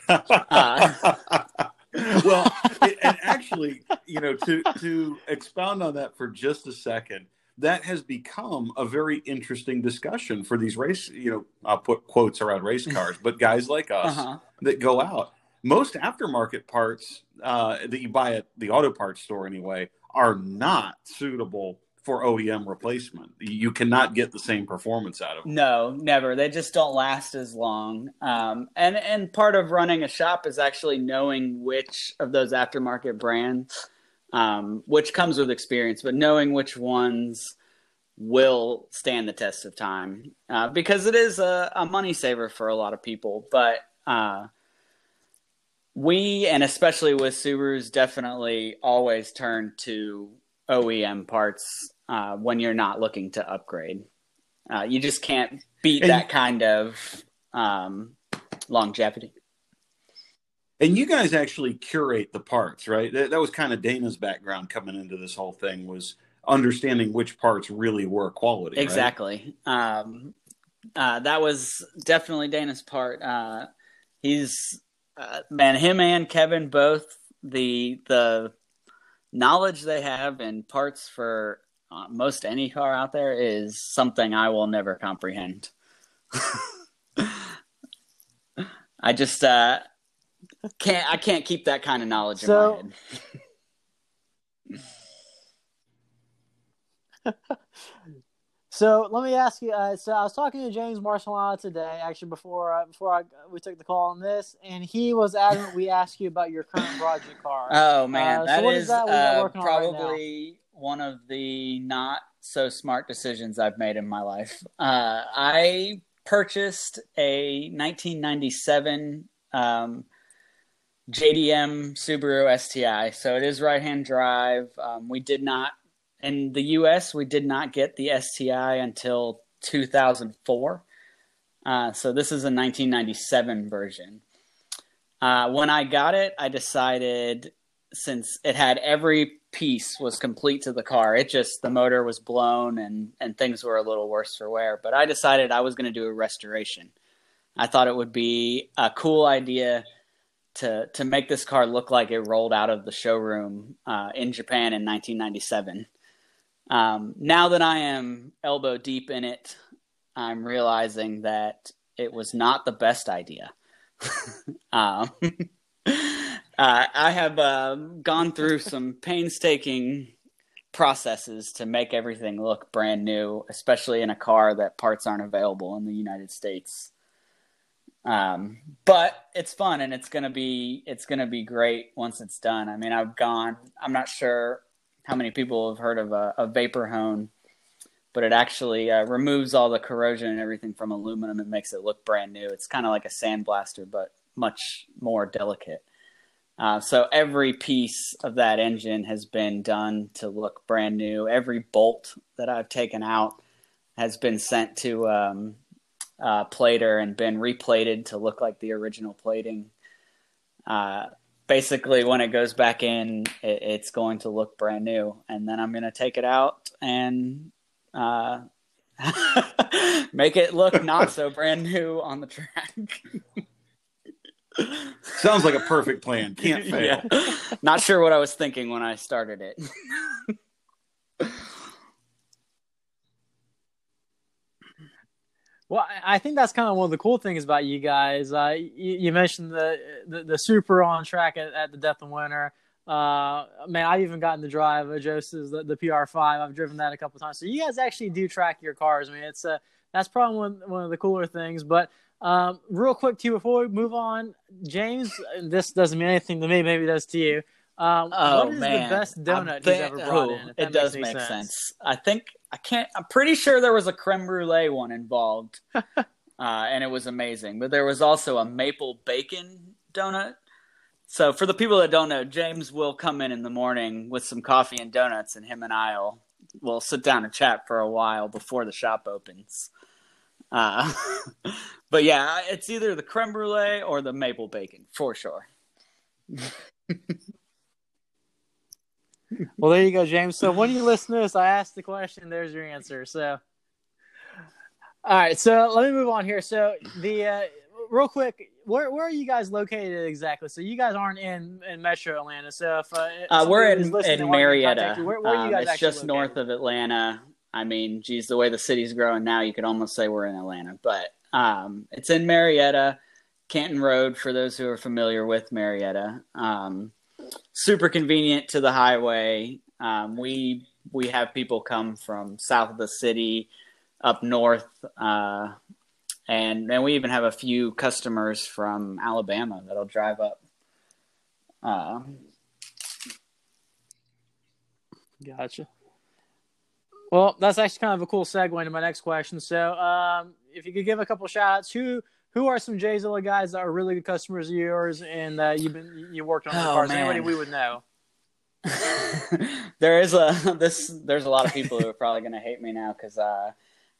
Uh, well, it- and actually, you know, to to expound on that for just a second, that has become a very interesting discussion for these race. You know, I'll put quotes around race cars, but guys like us uh-huh. that go out, most aftermarket parts uh, that you buy at the auto parts store anyway are not suitable for OEM replacement. You cannot get the same performance out of them. No, never. They just don't last as long. Um, and and part of running a shop is actually knowing which of those aftermarket brands, um, which comes with experience, but knowing which ones will stand the test of time uh, because it is a, a money saver for a lot of people. But uh, we and especially with Subarus definitely always turn to OEM parts uh, when you're not looking to upgrade. Uh, you just can't beat And- that kind of um, longevity. And you guys actually curate the parts, right? That, that was kind of Dana's background coming into this whole thing was understanding which parts really were quality. right? Exactly. Um, uh, that was definitely Dana's part. Uh, he's uh, man, him and Kevin both the the knowledge they have and parts for most any car out there is something I will never comprehend. I just uh, can't I can't keep that kind of knowledge So- in my head. So let me ask you. Uh, so I was talking to James Marcellana today, actually before uh, before I, we took the call on this, and he was adamant we ask you about your current project car. Oh man, Uh, so that what is that uh, on right probably one of the not so smart decisions I've made in my life. Uh, I purchased a 1997 um, JDM Subaru STI, so it is right-hand drive. Um, we did not in the U.S. We did not get the STI until 2004. Uh, so this is a 1997 version. Uh, when I got it, I decided since it had every piece was complete to the car, it just the motor was blown and and things were a little worse for wear. But I decided I was going to do a restoration. I thought it would be a cool idea to to make this car look like it rolled out of the showroom uh, in Japan in 1997. Um, now that I am elbow deep in it, I'm realizing that it was not the best idea. um, uh, I have um, gone through some painstaking processes to make everything look brand new, especially in a car that parts aren't available in the United States. Um, but it's fun and it's gonna be it's gonna be great once it's done. I mean, I've gone. I'm not sure how many people have heard of a, a vapor hone, but it actually uh, removes all the corrosion and everything from aluminum and makes it look brand new. It's kind of like a sandblaster, but much more delicate. Uh, so every piece of that engine has been done to look brand new. Every bolt that I've taken out has been sent to um, uh, plater and been replated to look like the original plating. Uh, basically, when it goes back in, it, it's going to look brand new, and then I'm going to take it out and uh, make it look not so brand new on the track. Sounds like a perfect plan. Can't fail. Yeah. Not sure what I was thinking when I started it. Well, I- I think that's kind of one of the cool things about you guys. Uh, you, you mentioned the, the the super on track at, at the Death and Winter. Uh, man, I've even gotten to drive a Joseph's the, the PR5. I've driven that a couple times. So you guys actually do track your cars. I mean, it's uh, that's probably one one of the cooler things. But um, real quick, too, before we move on, James, this doesn't mean anything to me. Maybe it does to you. Um, Oh what is man, the best donut think- he's ever brought oh, in? It does make any sense. I think I can't. I'm pretty sure there was a creme brulee one involved, uh, and it was amazing. But there was also a maple bacon donut. So for the people that don't know, James will come in in the morning with some coffee and donuts, and him and I'll will sit down and chat for a while before the shop opens. Uh, but yeah, it's either the creme brulee or the maple bacon for sure. Well, there you go, James. So when you listen to this, I asked the question. There's your answer. So, all right. So let me move on here. So the uh, real quick, where where are you guys located exactly? So you guys aren't in in Metro Atlanta. So if uh, Uh, we're in, in and wanting to Marietta. you, where, where are you Um, it's just north of Atlanta. I mean, geez, the way the city's growing now, you could almost say we're in Atlanta. But um, it's in Marietta, Canton Road, for those who are familiar with Marietta. Um, super convenient to the highway. Um, we we have people come from south of the city, up north, uh, and and we even have a few customers from Alabama that'll drive up. Uh, Gotcha. Well, that's actually kind of a cool segue into my next question. So, um, if you could give a couple shout outs, who who are some Jzilla guys that are really good customers of yours and uh, you've been you worked on Oh, cars? man. Anybody we would know? there is a this there's a lot of people who are probably going to hate me now because uh,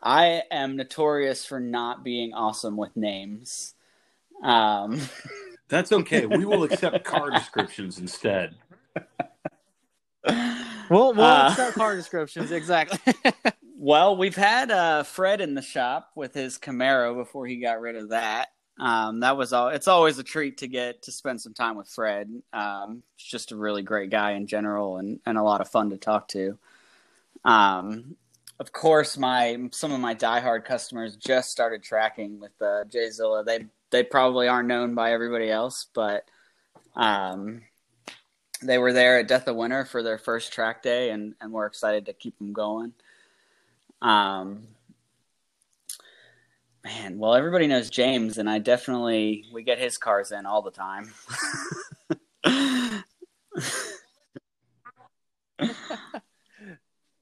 I am notorious for not being awesome with names. Um, That's okay. We will accept car descriptions instead. We'll we'll Uh, accept car descriptions exactly. well, we've had uh, Fred in the shop with his Camaro before he got rid of that. Um, that was all. It's always a treat to get to spend some time with Fred. Um, he's just a really great guy in general, and, and a lot of fun to talk to. Um, of course, my some of my diehard customers just started tracking with uh, Jzilla. They they probably aren't known by everybody else, but um, they were there at Death of Winter for their first track day, and and we're excited to keep them going. Um, man, well, everybody knows James, and I definitely we get his cars in all the time.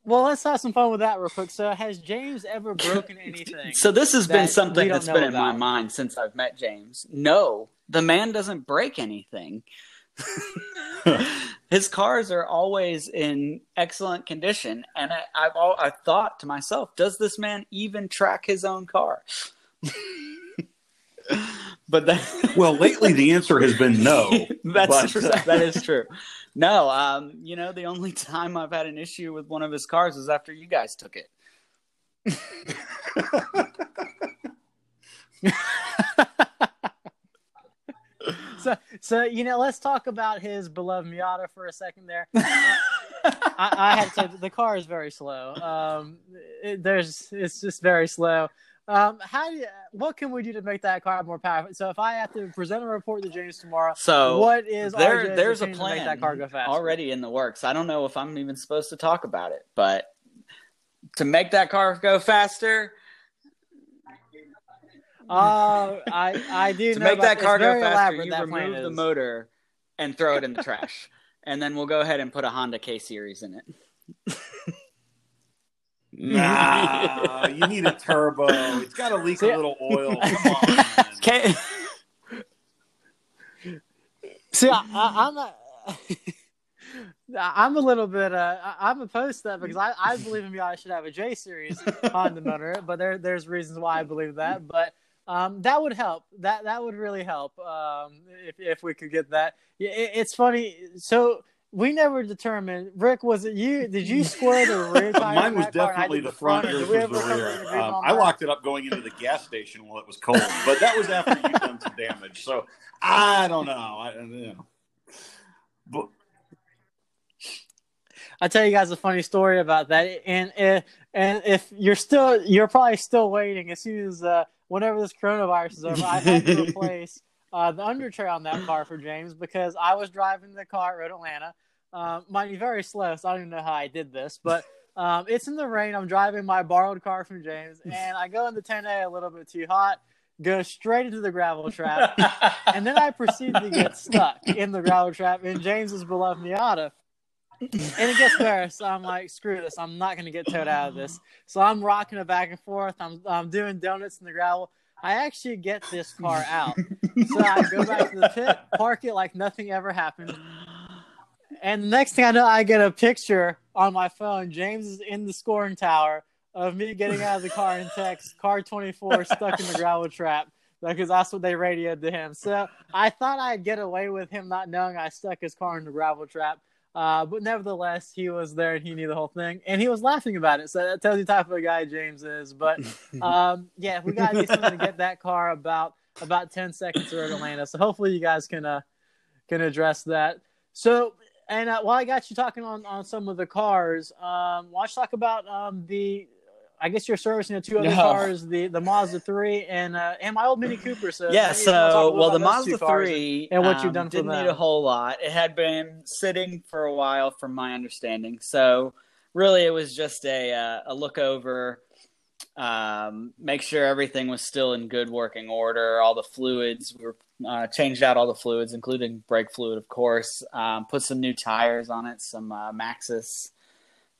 Well, let's have some fun with that real quick. So, has James ever broken anything? so this has been something that's been that's been in my mind since I've met James. No, the man doesn't break anything. His cars are always in excellent condition, and I, I've all, I've thought to myself, does this man even track his own car? but that, Well, lately the answer has been no. That's true. that is true. No, um, you know, the only time I've had an issue with one of his cars is after you guys took it. So, so you know, let's talk about his beloved Miata for a second. There, Uh, I, I have to say the car is very slow. Um, it, there's, it's just very slow. Um, how do you, what can we do to make that car more powerful? So, if I have to present a report to James tomorrow, So what is there, RJ's there's a opinion to plan make that car go faster? already in the works. I don't know if I'm even supposed to talk about it, but to make that car go faster, Oh, I, I do to know make about- that it's car go faster, elaborate, you that remove the is. motor and throw it in the trash, and then we'll go ahead and put a Honda K series in it. Nah, you need a turbo. It's got to leak See- a little oil. Come on. man. K- See, I, I, I'm not. I'm a little bit. Uh, I- I'm opposed to that because I, I believe in Miata should have a J series Honda motor, but there there's reasons why I believe that. But um, that would help. That that would really help um, if if we could get that. Yeah, it, it's funny. So we never determined. Rick, was it you? Did you square the rear tire? Mine was that car and I definitely the front, or yours was the come to an rear. Um, I locked it up going into the gas station while it was cold, but that was after you'd done some damage. So I don't know. I, you know. But I'll tell you guys a funny story about that. And if, and if you're still, you're probably still waiting as soon as uh, whenever this coronavirus is over, I had to replace uh, the under tray on that car for James because I was driving the car at Road Atlanta. Um, mind you, very slow, so I don't even know how I did this, but um, it's in the rain. I'm driving my borrowed car from James, and I go into 10A a little bit too hot, go straight into the gravel trap, and then I proceed to get stuck in the gravel trap in James's beloved Miata. And it gets better, so I'm like, screw this. I'm not gonna get towed out of this. So I'm rocking it back and forth. I'm I'm doing donuts in the gravel. I actually get this car out. So I go back to the pit, park it like nothing ever happened. And the next thing I know, I get a picture on my phone. James is in the scoring tower of me getting out of the car and text car 24 stuck in the gravel trap because that's what they radioed to him. So I thought I'd get away with him not knowing I stuck his car in the gravel trap. Uh, but nevertheless, he was there and he knew the whole thing, and he was laughing about it. So that tells you the type of a guy James is. But um, yeah, we gotta do something to get that car about about ten seconds to Atlanta. So hopefully you guys can uh, can address that. So and uh, while I got you talking on, on some of the cars, um, why don't you talk about um, the I guess you're servicing the two other No. cars, the the Mazda three and uh, and my old Mini Cooper. So yeah, maybe you wanna talk a so well, the about those two Mazda three and what you've um, done didn't need a whole lot. It had been sitting for a while, from my understanding. So really, it was just a uh, a look over, um, make sure everything was still in good working order. All the fluids we were uh, changed out all the fluids, including brake fluid, of course. Um, put some new tires on it, some uh, Maxxis.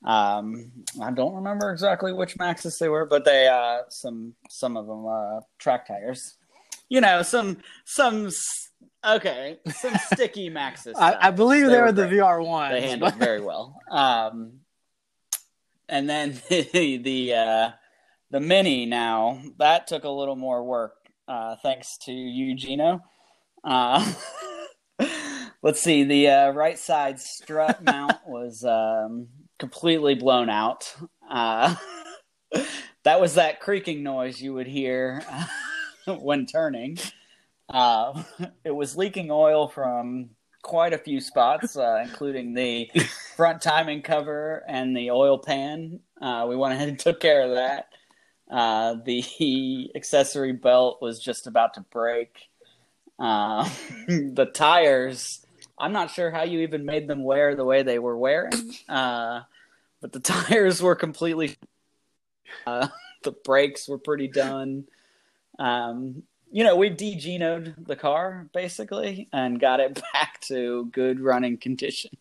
Um, I don't remember exactly which Maxxis they were, but they uh, some some of them uh, track tires. You know, some some okay, some sticky Maxxis. I, I believe They they were were the VR one. they handled very well. Um, and then the uh, the mini now that took a little more work, uh, thanks to Eugenio. Uh, let's see, the uh, right side strut mount was um, completely blown out. Uh, that was that creaking noise you would hear when turning. Uh, it was leaking oil from quite a few spots, uh, including the front timing cover and the oil pan. Uh, we went ahead and took care of that. Uh, the accessory belt was just about to break. Uh, the tires I'm not sure how you even made them wear the way they were wearing. But the tires were completely. Uh, the brakes were pretty done. Um, you know, we de-genoed the car basically and got it back to good running condition.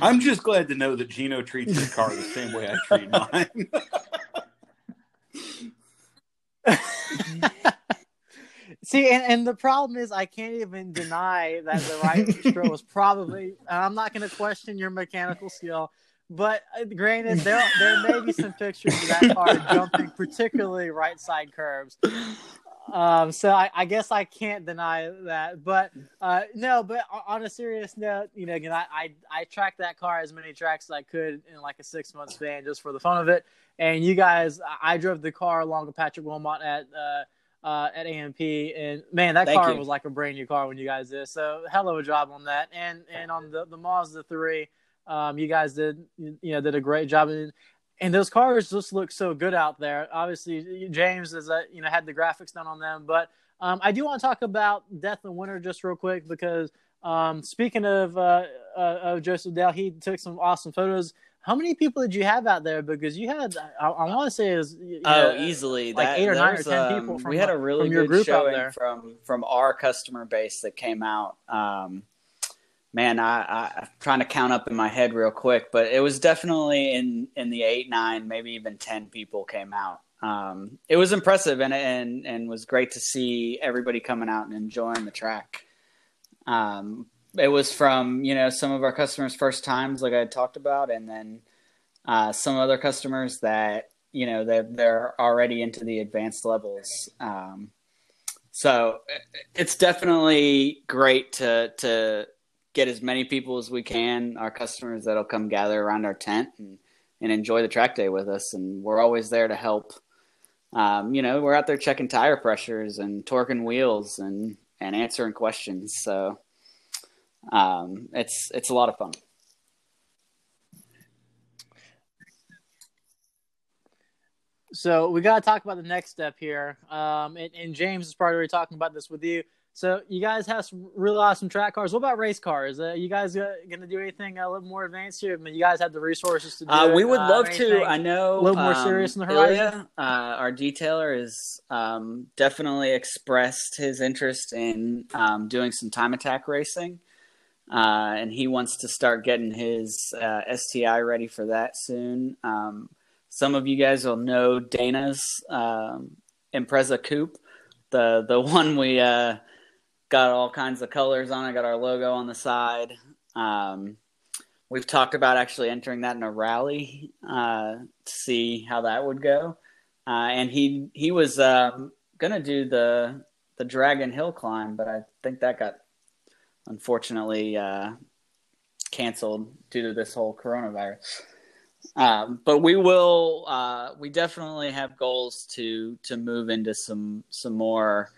I'm just glad to know that Gino treats his car the same way I treat mine. See, and, and the problem is, I can't even deny that the right stroke was probably. and I'm not going to question your mechanical skill, but uh, granted, there there may be some pictures of that car jumping, particularly right side curves. Um, so I, I guess I can't deny that, but uh, no. But on a serious note, you know, again, I, I I tracked that car as many tracks as I could in like a six month span just for the fun of it. And you guys, I drove the car along with Patrick Wilmot at. Uh, uh, at AMP, and man, that Thank car you. was like a brand new car when you guys did. So hell of a job on that, and and on the the Mazda three, um, you guys did you know did a great job, and and those cars just look so good out there. Obviously, James is a, you know had the graphics done on them, but um, I do want to talk about Death and Winter just real quick because um, speaking of uh, uh, of Joseph Dale, he took some awesome photos. How many people did you have out there? Because you had, I, I want to say, is Oh, know, easily like That- eight or nine or ten um, people from we had a really good group out showing there. from from our customer base that came out. Um, man, I, I'm trying to count up in my head real quick, but it was definitely in in the eight, nine, maybe even ten people came out. Um, it was impressive and and and was great to see everybody coming out and enjoying the track. Um, it was from you know some of our customers' first times, like I talked about, and then uh, some other customers that you know they're they're already into the advanced levels. Um, so it's definitely great to to get as many people as we can, our customers that'll come gather around our tent and, and enjoy the track day with us. And we're always there to help. Um, you know, we're out there checking tire pressures and torquing wheels and and answering questions. So um, it's it's a lot of fun. So we got to talk about the next step here. Um, and, and James is probably talking about this with you. So you guys have some really awesome track cars. What about race cars? Uh, you guys uh, going to do anything a little more advanced here? I mean, you guys have the resources to do Uh, we would Uh, love to. I know a little more um, serious in the horizon? Ilya, uh, our detailer, has um, definitely expressed his interest in um, doing some time attack racing, uh, and he wants to start getting his uh, STI ready for that soon. Um, some of you guys will know Dana's um, Impreza Coupe, the the one we uh, got all kinds of colors on. it, got our logo on the side. Um, We've talked about actually entering that in a rally uh, to see how that would go. Uh, and he he was um, gonna do the the Dragon Hill climb, but I think that got unfortunately uh, canceled due to this whole coronavirus. Um, but we will uh, we definitely have goals to to move into some some more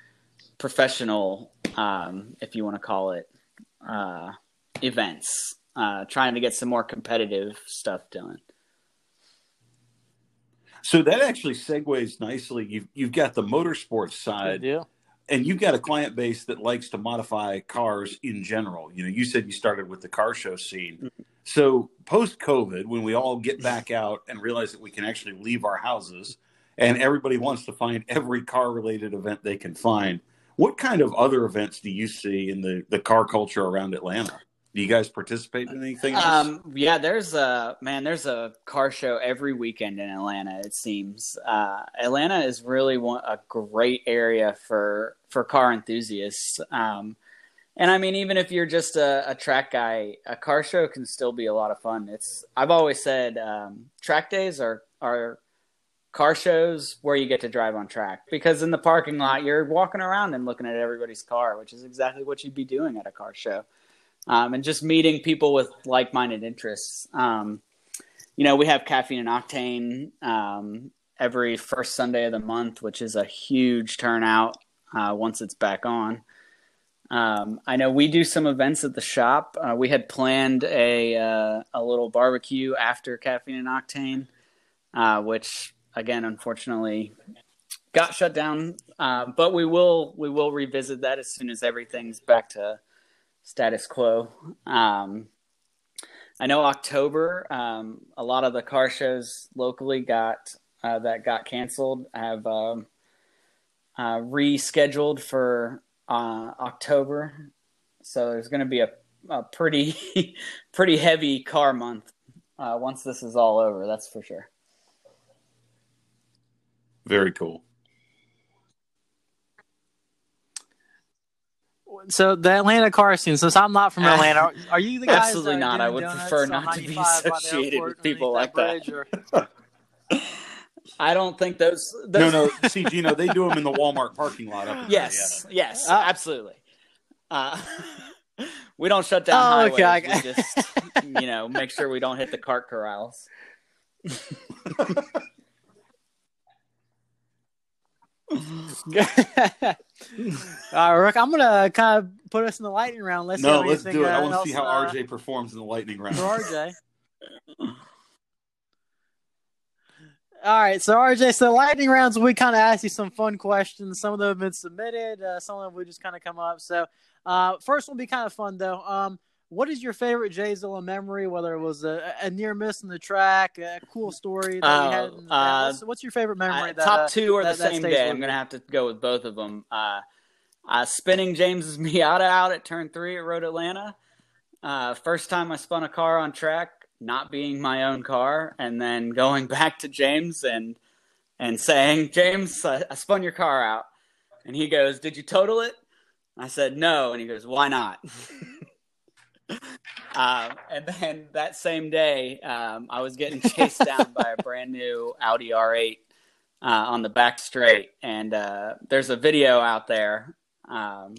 professional, um, if you want to call it, uh, events uh, trying to get some more competitive stuff done. So that actually segues nicely. You've you've got the motorsports side, deal. and you've got a client base that likes to modify cars in general. You know, you said you started with the car show scene. So post COVID, when we all get back out and realize that we can actually leave our houses, and everybody wants to find every car related event they can find, what kind of other events do you see in the the car culture around Atlanta? Do you guys participate in anything? else? Um, yeah, there's a man. There's a car show every weekend in Atlanta. It seems uh, Atlanta is really one, a great area for for car enthusiasts. Um, and I mean, even if you're just a, a track guy, a car show can still be a lot of fun. It's I've always said um, track days are are car shows where you get to drive on track because in the parking lot you're walking around and looking at everybody's car, which is exactly what you'd be doing at a car show um, and just meeting people with like-minded interests. Um, you know, we have caffeine and octane um, every first Sunday of the month, which is a huge turnout uh, once it's back on. Um, I know we do some events at the shop. Uh, we had planned a uh, a little barbecue after caffeine and octane, uh, which again, unfortunately, got shut down. Uh, but we will we will revisit that as soon as everything's back to status quo. Um, I know October, um, a lot of the car shows locally got uh, that got canceled have um, uh, rescheduled for uh, October. So there's going to be a, a pretty pretty heavy car month uh, once this is all over. That's for sure. Very cool. So the Atlanta car scene. Since I'm not from Atlanta, are, are you the guys? Absolutely not. I would prefer not to be 95 by the associated with people underneath like that. or- I don't think those. No, those no. See, Gino, they do them in the Walmart parking lot. Up in Yes, yes, Uh, absolutely. Uh, we don't shut down Oh, highways. okay, I- We just, you know, make sure we don't hit the cart corrals. All right, Rick, I'm gonna kind of put us in the lightning round. Let's see No, let's anything, do it. I uh, want to see how uh, RJ performs in the lightning round. for RJ. All right, so RJ, so lightning rounds, we kind of asked you some fun questions. Some of them have been submitted, uh, some of them we just kind of come up. So, uh, first one will be kind of fun though. Um, what is your favorite Jzilla memory? Whether it was a, a near miss in the track, a cool story that you had. In the Oh, uh, what's, what's your favorite memory? Uh, that, top uh, two are that- the same day. I'm going to have to go with both of them. Uh, uh, spinning James's Miata out at turn three at Road Atlanta. Uh, first time I spun a car on track, not being my own car, and then going back to James and and saying, James, I, I spun your car out. And he goes, Did you total it? I said, No. And he goes, Why not? uh, and then that same day, um, I was getting chased down by a brand new Audi R8 uh, on the back straight. And uh, there's a video out there um,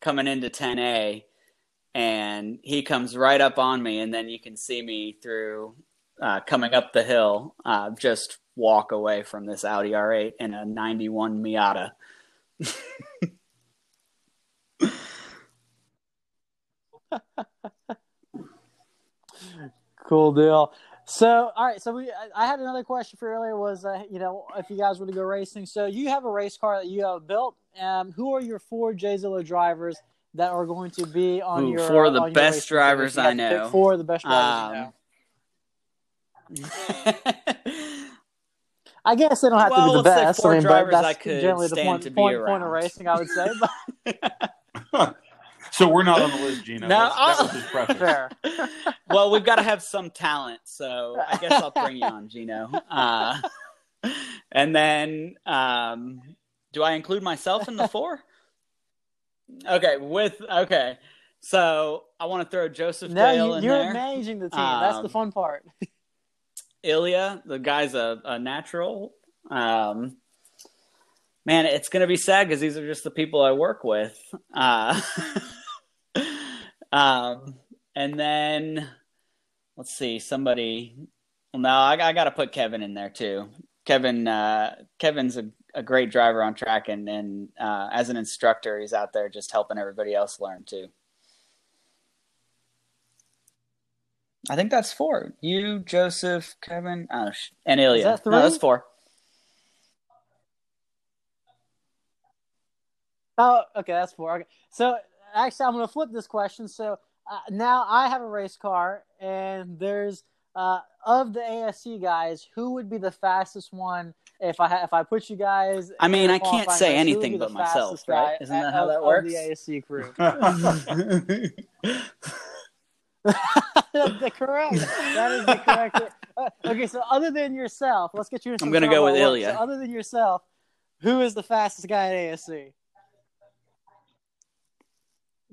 coming into 10A. And he comes right up on me, and then you can see me through uh, coming up the hill, uh, just walk away from this Audi R8 in a 91 Miata. Cool deal. So, all right. So we, I- I had another question for earlier. Was uh, you know if you guys were to go racing? So you have a race car that you have built. Um, who are your four Jzilla drivers that are going to be on Ooh, your four of the on best drivers If you had I know. Four of the best drivers you Um, know. I guess they don't have Well, to be the let's best. four I mean, but drivers that's I could generally the stand point, to be point, point of racing. I would say, but So we're not on the list, Gino. No, That's- that was his preference. fair. well, we've got to have some talent, so I guess I'll bring you on, Gino. Uh, and then, um, do I include myself in the four? Okay, with okay. So I want to throw Joseph No, Dale you, in you're managing the team. That's the Um, fun part. Ilya, the guy's a, a natural. Um, man, it's going to be sad because these are just the people I work with. Uh, um, and then let's see, somebody. Well, no, I, I got to put Kevin in there too. Kevin, uh, Kevin's a, a great driver on track, and and uh, as an instructor, he's out there just helping everybody else learn too. I think that's four. You, Joseph, Kevin, oh, and Ilya. that No, that's four. Oh, okay, that's four. Okay, so actually, I'm going to flip this question. So uh, now I have a race car, and there's uh, of the ASC guys, who would be the fastest one if I if I put you guys? I mean, I can't say race, anything but myself, right? Isn't that of- how that of works? the ASC crew. That's the correct. That is the correct. Uh, okay, so other than yourself, let's get you. in I'm gonna go with Look, Ilya. So other than yourself, who is the fastest guy at ASC?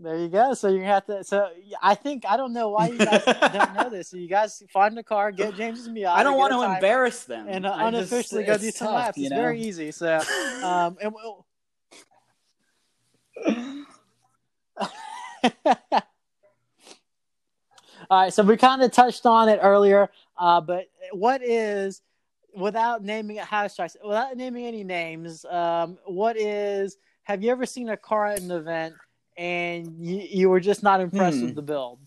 There you go. So you're gonna have to. So I think I don't know why you guys don't know this. So you guys find a car, get James's Miata. I don't want to embarrass them and uh, I just- unofficially go do some tough, laps. you It's very easy. So, um, and we'll, All right, so we kind of touched on it earlier, uh, but what is, without naming it, I say, without naming any names, um, what is? Have you ever seen a car at an event and you, you were just not impressed Hmm. with the build?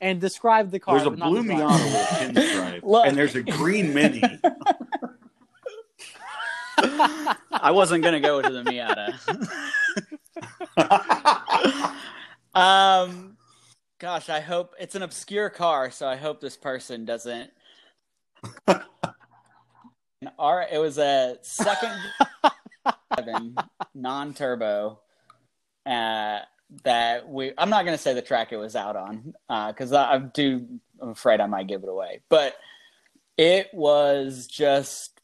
And describe the car. There's a but not blue the. Miata with pinstripe, Look. and there's a green Mini. I wasn't gonna go to the Miata. Um, gosh, I hope it's an obscure car, so I hope this person doesn't. All right, it was a second non-turbo. Uh, that we I'm not gonna say the track it was out on because I, I do I'm afraid I might give it away, but it was just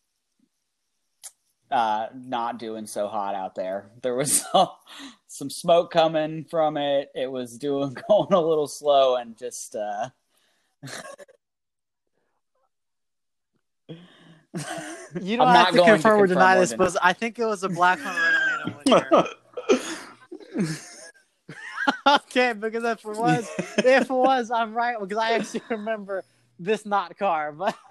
uh, not doing so hot out there. There was some, some smoke coming from it. It was doing going a little slow and just. Uh... You don't I'm have to confirm or deny this, but I think it was a black one. red Atlanta winner. okay, because if it was, if it was, I'm right because I actually remember this not car. But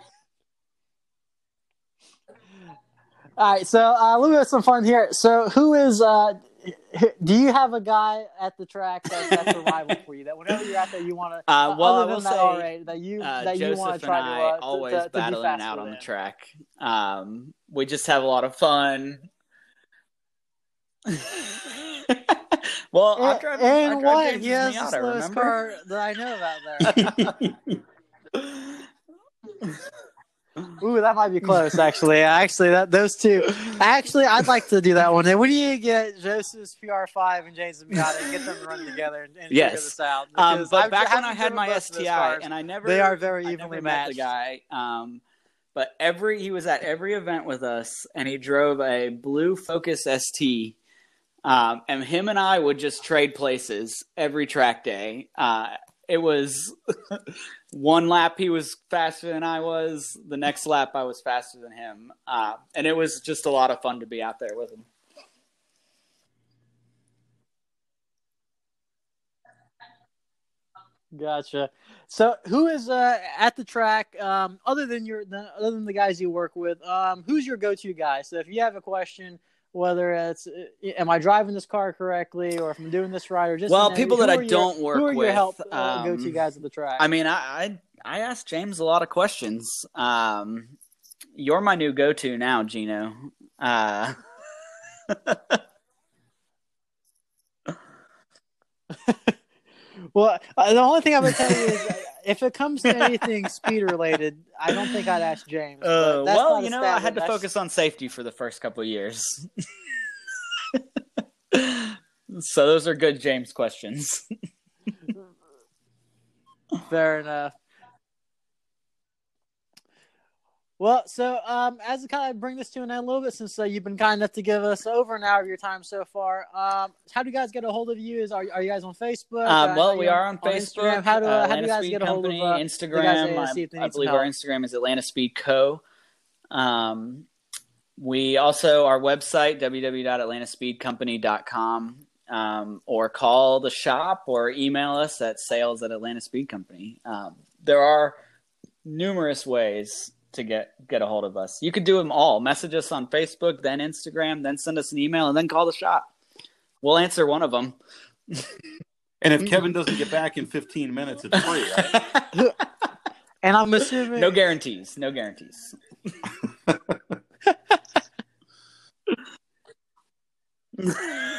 all right, so uh, let me have some fun here. So, who is? Uh, do you have a guy at the track that's, that's a rival for you? That whenever you're out there, you want to. Uh, well, I will that, say, all right, that you uh, that you want to try and I to, uh, to- always to, to battling out on the track. Um, we just have a lot of fun. well, I'm driving. and I drive what? James' He has the Miata, slowest remember? car that I know about there. Ooh, that might be close. Actually, actually, that those two. Actually, I'd like to do that one. And when do you get Joseph's PR5 and James' Miata and get them to run together and, and figure Yes. this out? Um, but I've- back when I had my both of those STI, and I never they are very evenly met the matched. guy. Um, but every he was at every event with us, and he drove a blue Focus ST. Um, and him and I would just trade places every track day. Uh, it was one lap he was faster than I was. The next lap I was faster than him, uh, and it was just a lot of fun to be out there with him. Gotcha. So, who is uh, at the track um, other than your the, other than the guys you work with? Um, who's your go-to guy? So, if you have a question, whether it's uh, am I driving this car correctly, or if I'm doing this right, or just Well, people that I your- don't work who are your with, help uh, um, go-to guys at the track? I mean, I I, I asked James a lot of questions. Um, you're my new go-to now, Gino. Uh, well, uh, the only thing I would tell you is if it comes to anything speed related, I don't think I'd ask James. uh, that's well, you know, I had to that's- focus on safety for the first couple of years. so those are good James questions. Fair enough. Well, so um, as to kind of bring this to an end a little bit, since uh, you've been kind enough to give us over an hour of your time so far, um, how do you guys get a hold of you? Is are, are you guys on Facebook? Um, Uh, well, we are on Facebook. Instagram? How do, uh, uh, how do you guys Speed get a hold Company, of uh, Instagram? at ASC if they I, I believe our? Instagram is Atlanta Speed Co. Um, we also our website www.atlantaspeedcompany.com um, or call the shop or email us at sales at Atlanta Speed Company. Um, there are numerous ways to get get a hold of us. You could do them all. Message us on Facebook, then Instagram, then send us an email, and then call the shop. We'll answer one of them. And if Kevin doesn't get back in 15 minutes, it's free, right? And I'm assuming no guarantees. No guarantees.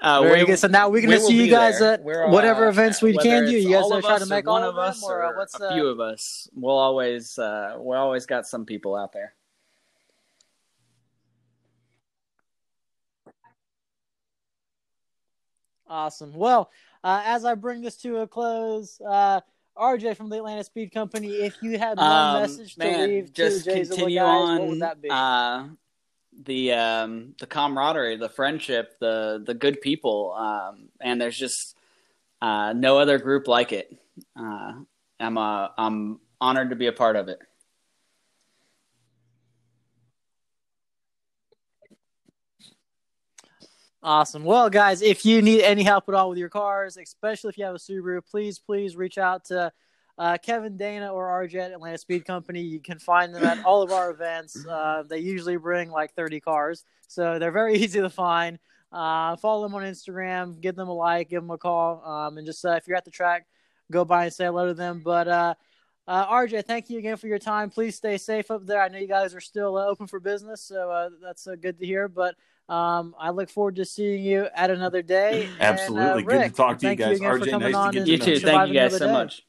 Uh, Very we-. So now we're gonna will see you guys there. at We're, whatever uh, events we can do. You guys all are trying to make or all one of us or uh, what's a uh, few of us. We'll always uh, we always got some people out there. Awesome. Well, uh, as I bring this to a close, uh, RJ from the Atlanta Speed Company, if you had one Um, message to leave just to Jay's continue guys, on what would that be? Uh, the um, the camaraderie, the friendship, the the good people, um, and there's just uh, no other group like it. Uh, I'm uh, I'm honored to be a part of it. Awesome. Well, guys, if you need any help at all with your cars, especially if you have a Subaru, please, please reach out to uh, Kevin, Dana, or RJ at Atlanta Speed Company. You can find them at all of our events. Uh, they usually bring like 30 cars, so they're very easy to find. Uh, follow them on Instagram, give them a like, give them a call, um, and just uh, if you're at the track, go by and say hello to them. But uh, Uh, RJ, thank you again for your time. Please stay safe up there. I know you guys are still uh, open for business, so uh, that's uh, good to hear. But um, I look forward to seeing you at another day. Absolutely. And, uh, Good to talk to you guys. again for RJ, nice to on get and to You too. Thank you guys so day. much.